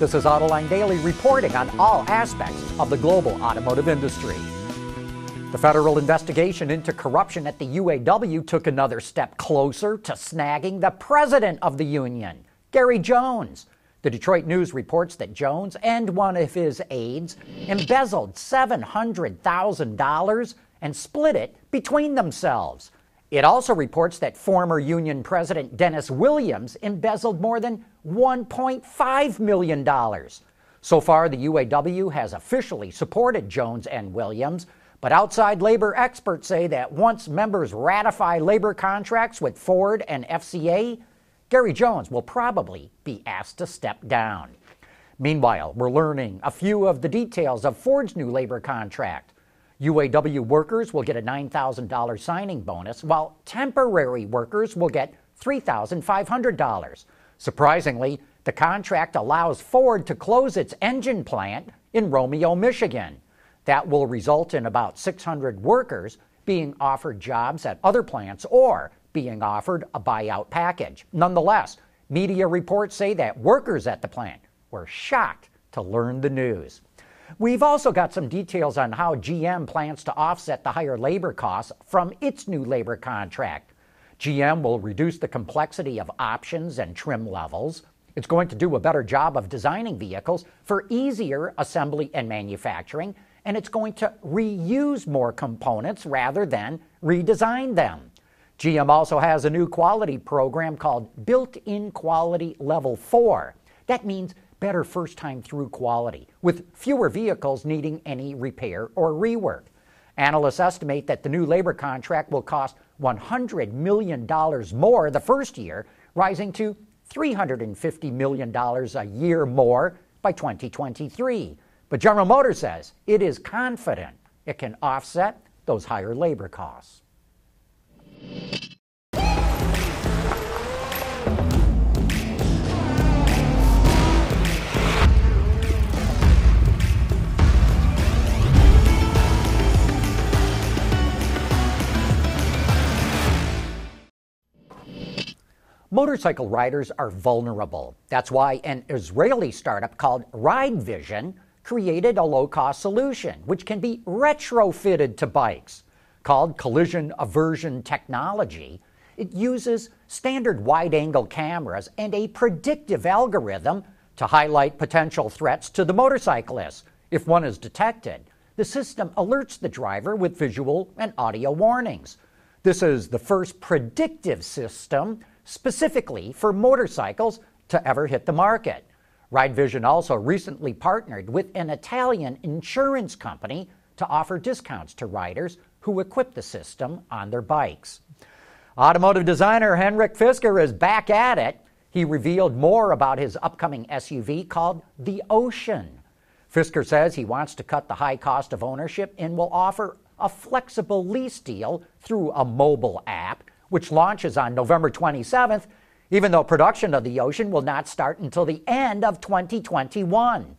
This is Autoline Daily reporting on all aspects of the global automotive industry. The federal investigation into corruption at the UAW took another step closer to snagging the president of the union, Gary Jones. The Detroit News reports that Jones and one of his aides embezzled $700,000 and split it between themselves. It also reports that former union president Dennis Williams embezzled more than $1.5 million. So far, the UAW has officially supported Jones and Williams, but outside labor experts say that once members ratify labor contracts with Ford and FCA, Gary Jones will probably be asked to step down. Meanwhile, we're learning a few of the details of Ford's new labor contract. UAW workers will get a $9,000 signing bonus, while temporary workers will get $3,500. Surprisingly, the contract allows Ford to close its engine plant in Romeo, Michigan. That will result in about 600 workers being offered jobs at other plants or being offered a buyout package. Nonetheless, media reports say that workers at the plant were shocked to learn the news. We've also got some details on how GM plans to offset the higher labor costs from its new labor contract. GM will reduce the complexity of options and trim levels. It's going to do a better job of designing vehicles for easier assembly and manufacturing, and it's going to reuse more components rather than redesign them. GM also has a new quality program called Built in Quality Level 4. That means better first time through quality, with fewer vehicles needing any repair or rework. Analysts estimate that the new labor contract will cost $100 million more the first year, rising to $350 million a year more by 2023. But General Motors says it is confident it can offset those higher labor costs. Motorcycle riders are vulnerable. That's why an Israeli startup called Ride Vision created a low cost solution which can be retrofitted to bikes. Called collision aversion technology, it uses standard wide angle cameras and a predictive algorithm to highlight potential threats to the motorcyclist. If one is detected, the system alerts the driver with visual and audio warnings. This is the first predictive system specifically for motorcycles to ever hit the market. Ride Vision also recently partnered with an Italian insurance company to offer discounts to riders who equip the system on their bikes. Automotive designer Henrik Fisker is back at it. He revealed more about his upcoming SUV called the Ocean. Fisker says he wants to cut the high cost of ownership and will offer a flexible lease deal through a mobile app which launches on November 27th, even though production of the Ocean will not start until the end of 2021.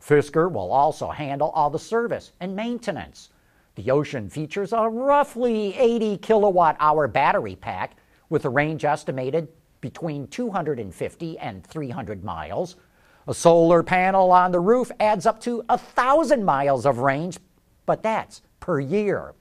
Fisker will also handle all the service and maintenance. The Ocean features a roughly 80 kilowatt hour battery pack with a range estimated between 250 and 300 miles. A solar panel on the roof adds up to 1,000 miles of range, but that's per year.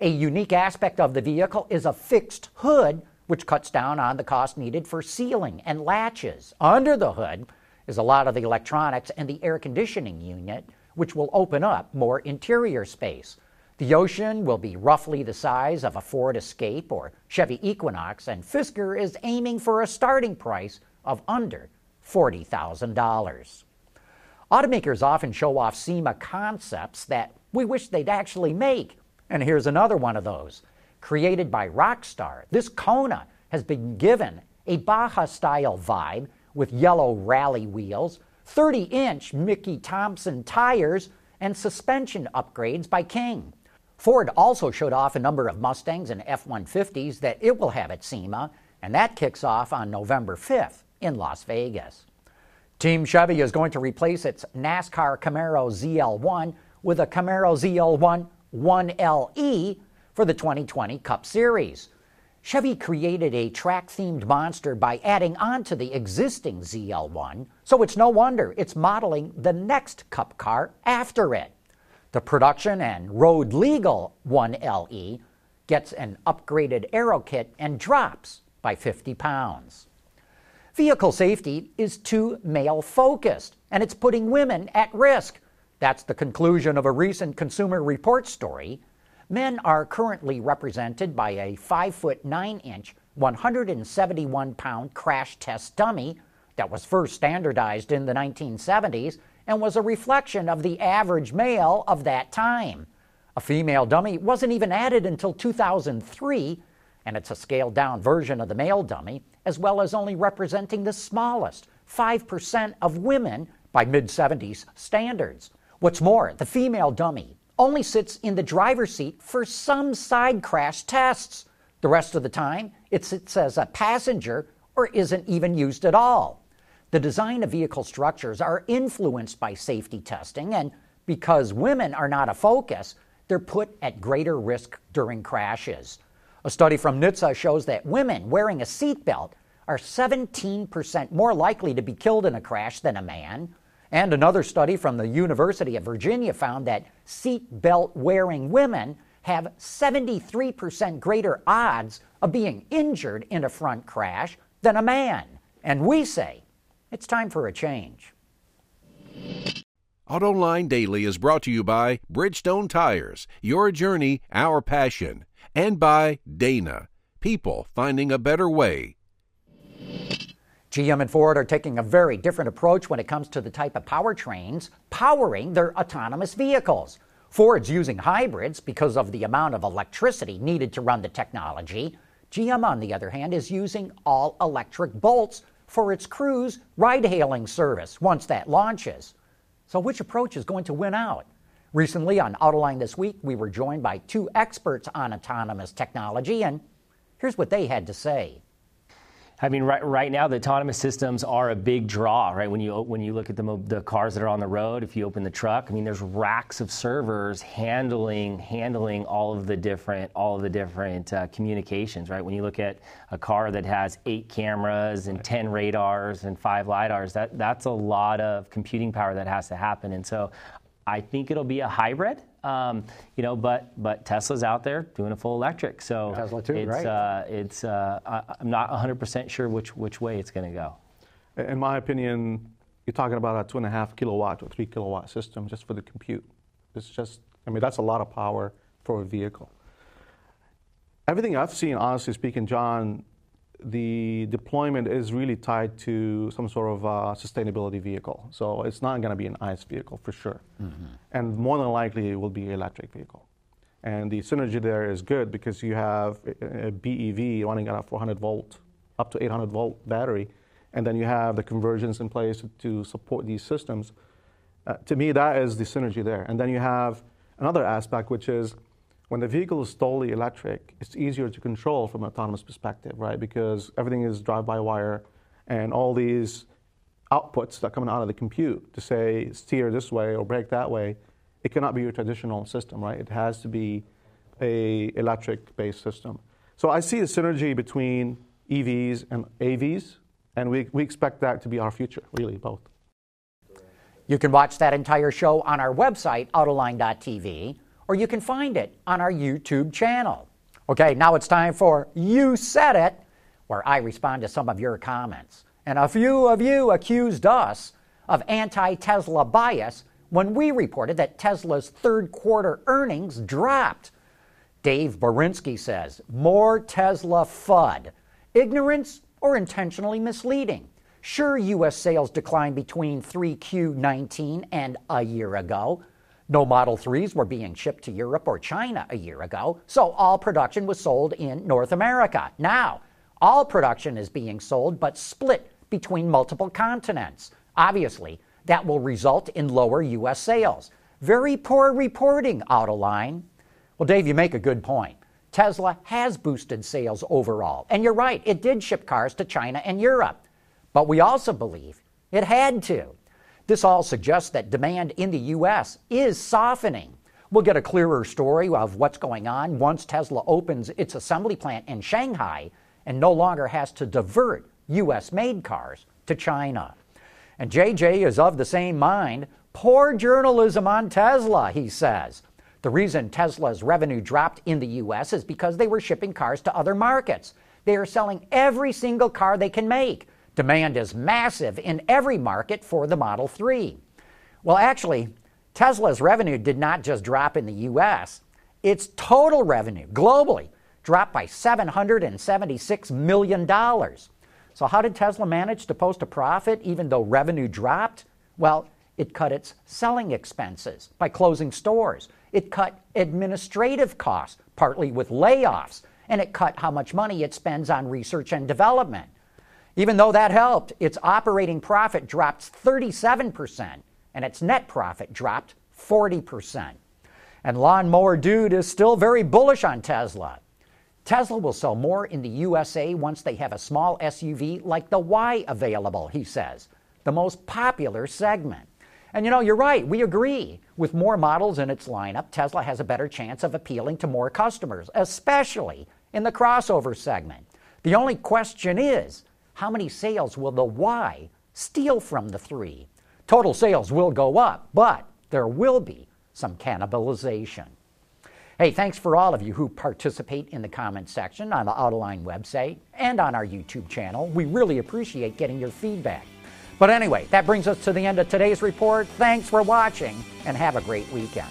A unique aspect of the vehicle is a fixed hood, which cuts down on the cost needed for sealing and latches. Under the hood is a lot of the electronics and the air conditioning unit, which will open up more interior space. The Ocean will be roughly the size of a Ford Escape or Chevy Equinox, and Fisker is aiming for a starting price of under $40,000. Automakers often show off SEMA concepts that we wish they'd actually make. And here's another one of those. Created by Rockstar, this Kona has been given a Baja style vibe with yellow rally wheels, 30 inch Mickey Thompson tires, and suspension upgrades by King. Ford also showed off a number of Mustangs and F 150s that it will have at SEMA, and that kicks off on November 5th in Las Vegas. Team Chevy is going to replace its NASCAR Camaro ZL1 with a Camaro ZL1 1LE for the 2020 Cup Series. Chevy created a track themed monster by adding on to the existing ZL1, so it's no wonder it's modeling the next Cup car after it. The production and road legal 1LE gets an upgraded aero kit and drops by 50 pounds. Vehicle safety is too male focused, and it's putting women at risk. That's the conclusion of a recent Consumer Report story. Men are currently represented by a 5 foot 9 inch, 171 pound crash test dummy that was first standardized in the 1970s and was a reflection of the average male of that time. A female dummy wasn't even added until 2003, and it's a scaled down version of the male dummy, as well as only representing the smallest 5% of women by mid 70s standards. What's more, the female dummy only sits in the driver's seat for some side crash tests. The rest of the time, it sits as a passenger or isn't even used at all. The design of vehicle structures are influenced by safety testing, and because women are not a focus, they're put at greater risk during crashes. A study from NHTSA shows that women wearing a seatbelt are 17% more likely to be killed in a crash than a man. And another study from the University of Virginia found that seatbelt wearing women have 73% greater odds of being injured in a front crash than a man. And we say it's time for a change. Autoline Daily is brought to you by Bridgestone Tires, your journey, our passion and by Dana, people finding a better way. GM and Ford are taking a very different approach when it comes to the type of powertrains powering their autonomous vehicles. Ford's using hybrids because of the amount of electricity needed to run the technology. GM, on the other hand, is using all electric Bolts for its Cruise ride hailing service once that launches. So, which approach is going to win out? Recently on Autoline This Week, we were joined by two experts on autonomous technology, and here's what they had to say. I mean, right, right now the autonomous systems are a big draw, right? When you when you look at the the cars that are on the road, if you open the truck, I mean, there's racks of servers handling handling all of the different all of the different uh, communications, right? When you look at a car that has eight cameras and ten radars and five lidars, that that's a lot of computing power that has to happen, and so I think it'll be a hybrid. Um, you know, but but Tesla's out there doing a full electric, so Tesla too, it's, right? Uh, it's uh, I, am not 100% sure which which way it's going to go. In my opinion, you're talking about a two and a half kilowatt or three kilowatt system just for the compute. It's just, I mean, that's a lot of power for a vehicle. Everything I've seen, honestly speaking, John, the deployment is really tied to some sort of uh, sustainability vehicle. So it's not going to be an ICE vehicle for sure. Mm-hmm. And more than likely, it will be an electric vehicle. And the synergy there is good because you have a BEV running at a 400 volt, up to 800 volt battery, and then you have the conversions in place to support these systems. Uh, to me, that is the synergy there. And then you have another aspect, which is when the vehicle is totally electric, it's easier to control from an autonomous perspective, right? Because everything is drive-by-wire, and all these outputs that come out of the compute to say steer this way or brake that way, it cannot be your traditional system, right? It has to be a electric-based system. So I see a synergy between EVs and AVs, and we, we expect that to be our future, really, both. You can watch that entire show on our website, autoline.tv or you can find it on our YouTube channel. Okay, now it's time for You Said It, where I respond to some of your comments. And a few of you accused us of anti Tesla bias when we reported that Tesla's third quarter earnings dropped. Dave Borinsky says, more Tesla FUD. Ignorance or intentionally misleading? Sure, U.S. sales declined between 3Q19 and a year ago, no Model 3s were being shipped to Europe or China a year ago, so all production was sold in North America. Now, all production is being sold but split between multiple continents. Obviously, that will result in lower U.S. sales. Very poor reporting, Autoline. Well, Dave, you make a good point. Tesla has boosted sales overall. And you're right, it did ship cars to China and Europe. But we also believe it had to. This all suggests that demand in the U.S. is softening. We'll get a clearer story of what's going on once Tesla opens its assembly plant in Shanghai and no longer has to divert U.S. made cars to China. And JJ is of the same mind. Poor journalism on Tesla, he says. The reason Tesla's revenue dropped in the U.S. is because they were shipping cars to other markets. They are selling every single car they can make. Demand is massive in every market for the Model 3. Well, actually, Tesla's revenue did not just drop in the U.S., its total revenue globally dropped by $776 million. So, how did Tesla manage to post a profit even though revenue dropped? Well, it cut its selling expenses by closing stores. It cut administrative costs, partly with layoffs, and it cut how much money it spends on research and development. Even though that helped, its operating profit dropped 37%, and its net profit dropped 40%. And Lawnmower Dude is still very bullish on Tesla. Tesla will sell more in the USA once they have a small SUV like the Y available, he says, the most popular segment. And you know, you're right, we agree. With more models in its lineup, Tesla has a better chance of appealing to more customers, especially in the crossover segment. The only question is how many sales will the Y steal from the 3? Total sales will go up, but there will be some cannibalization. Hey, thanks for all of you who participate in the comment section on the Autoline website and on our YouTube channel. We really appreciate getting your feedback. But anyway, that brings us to the end of today's report. Thanks for watching and have a great weekend.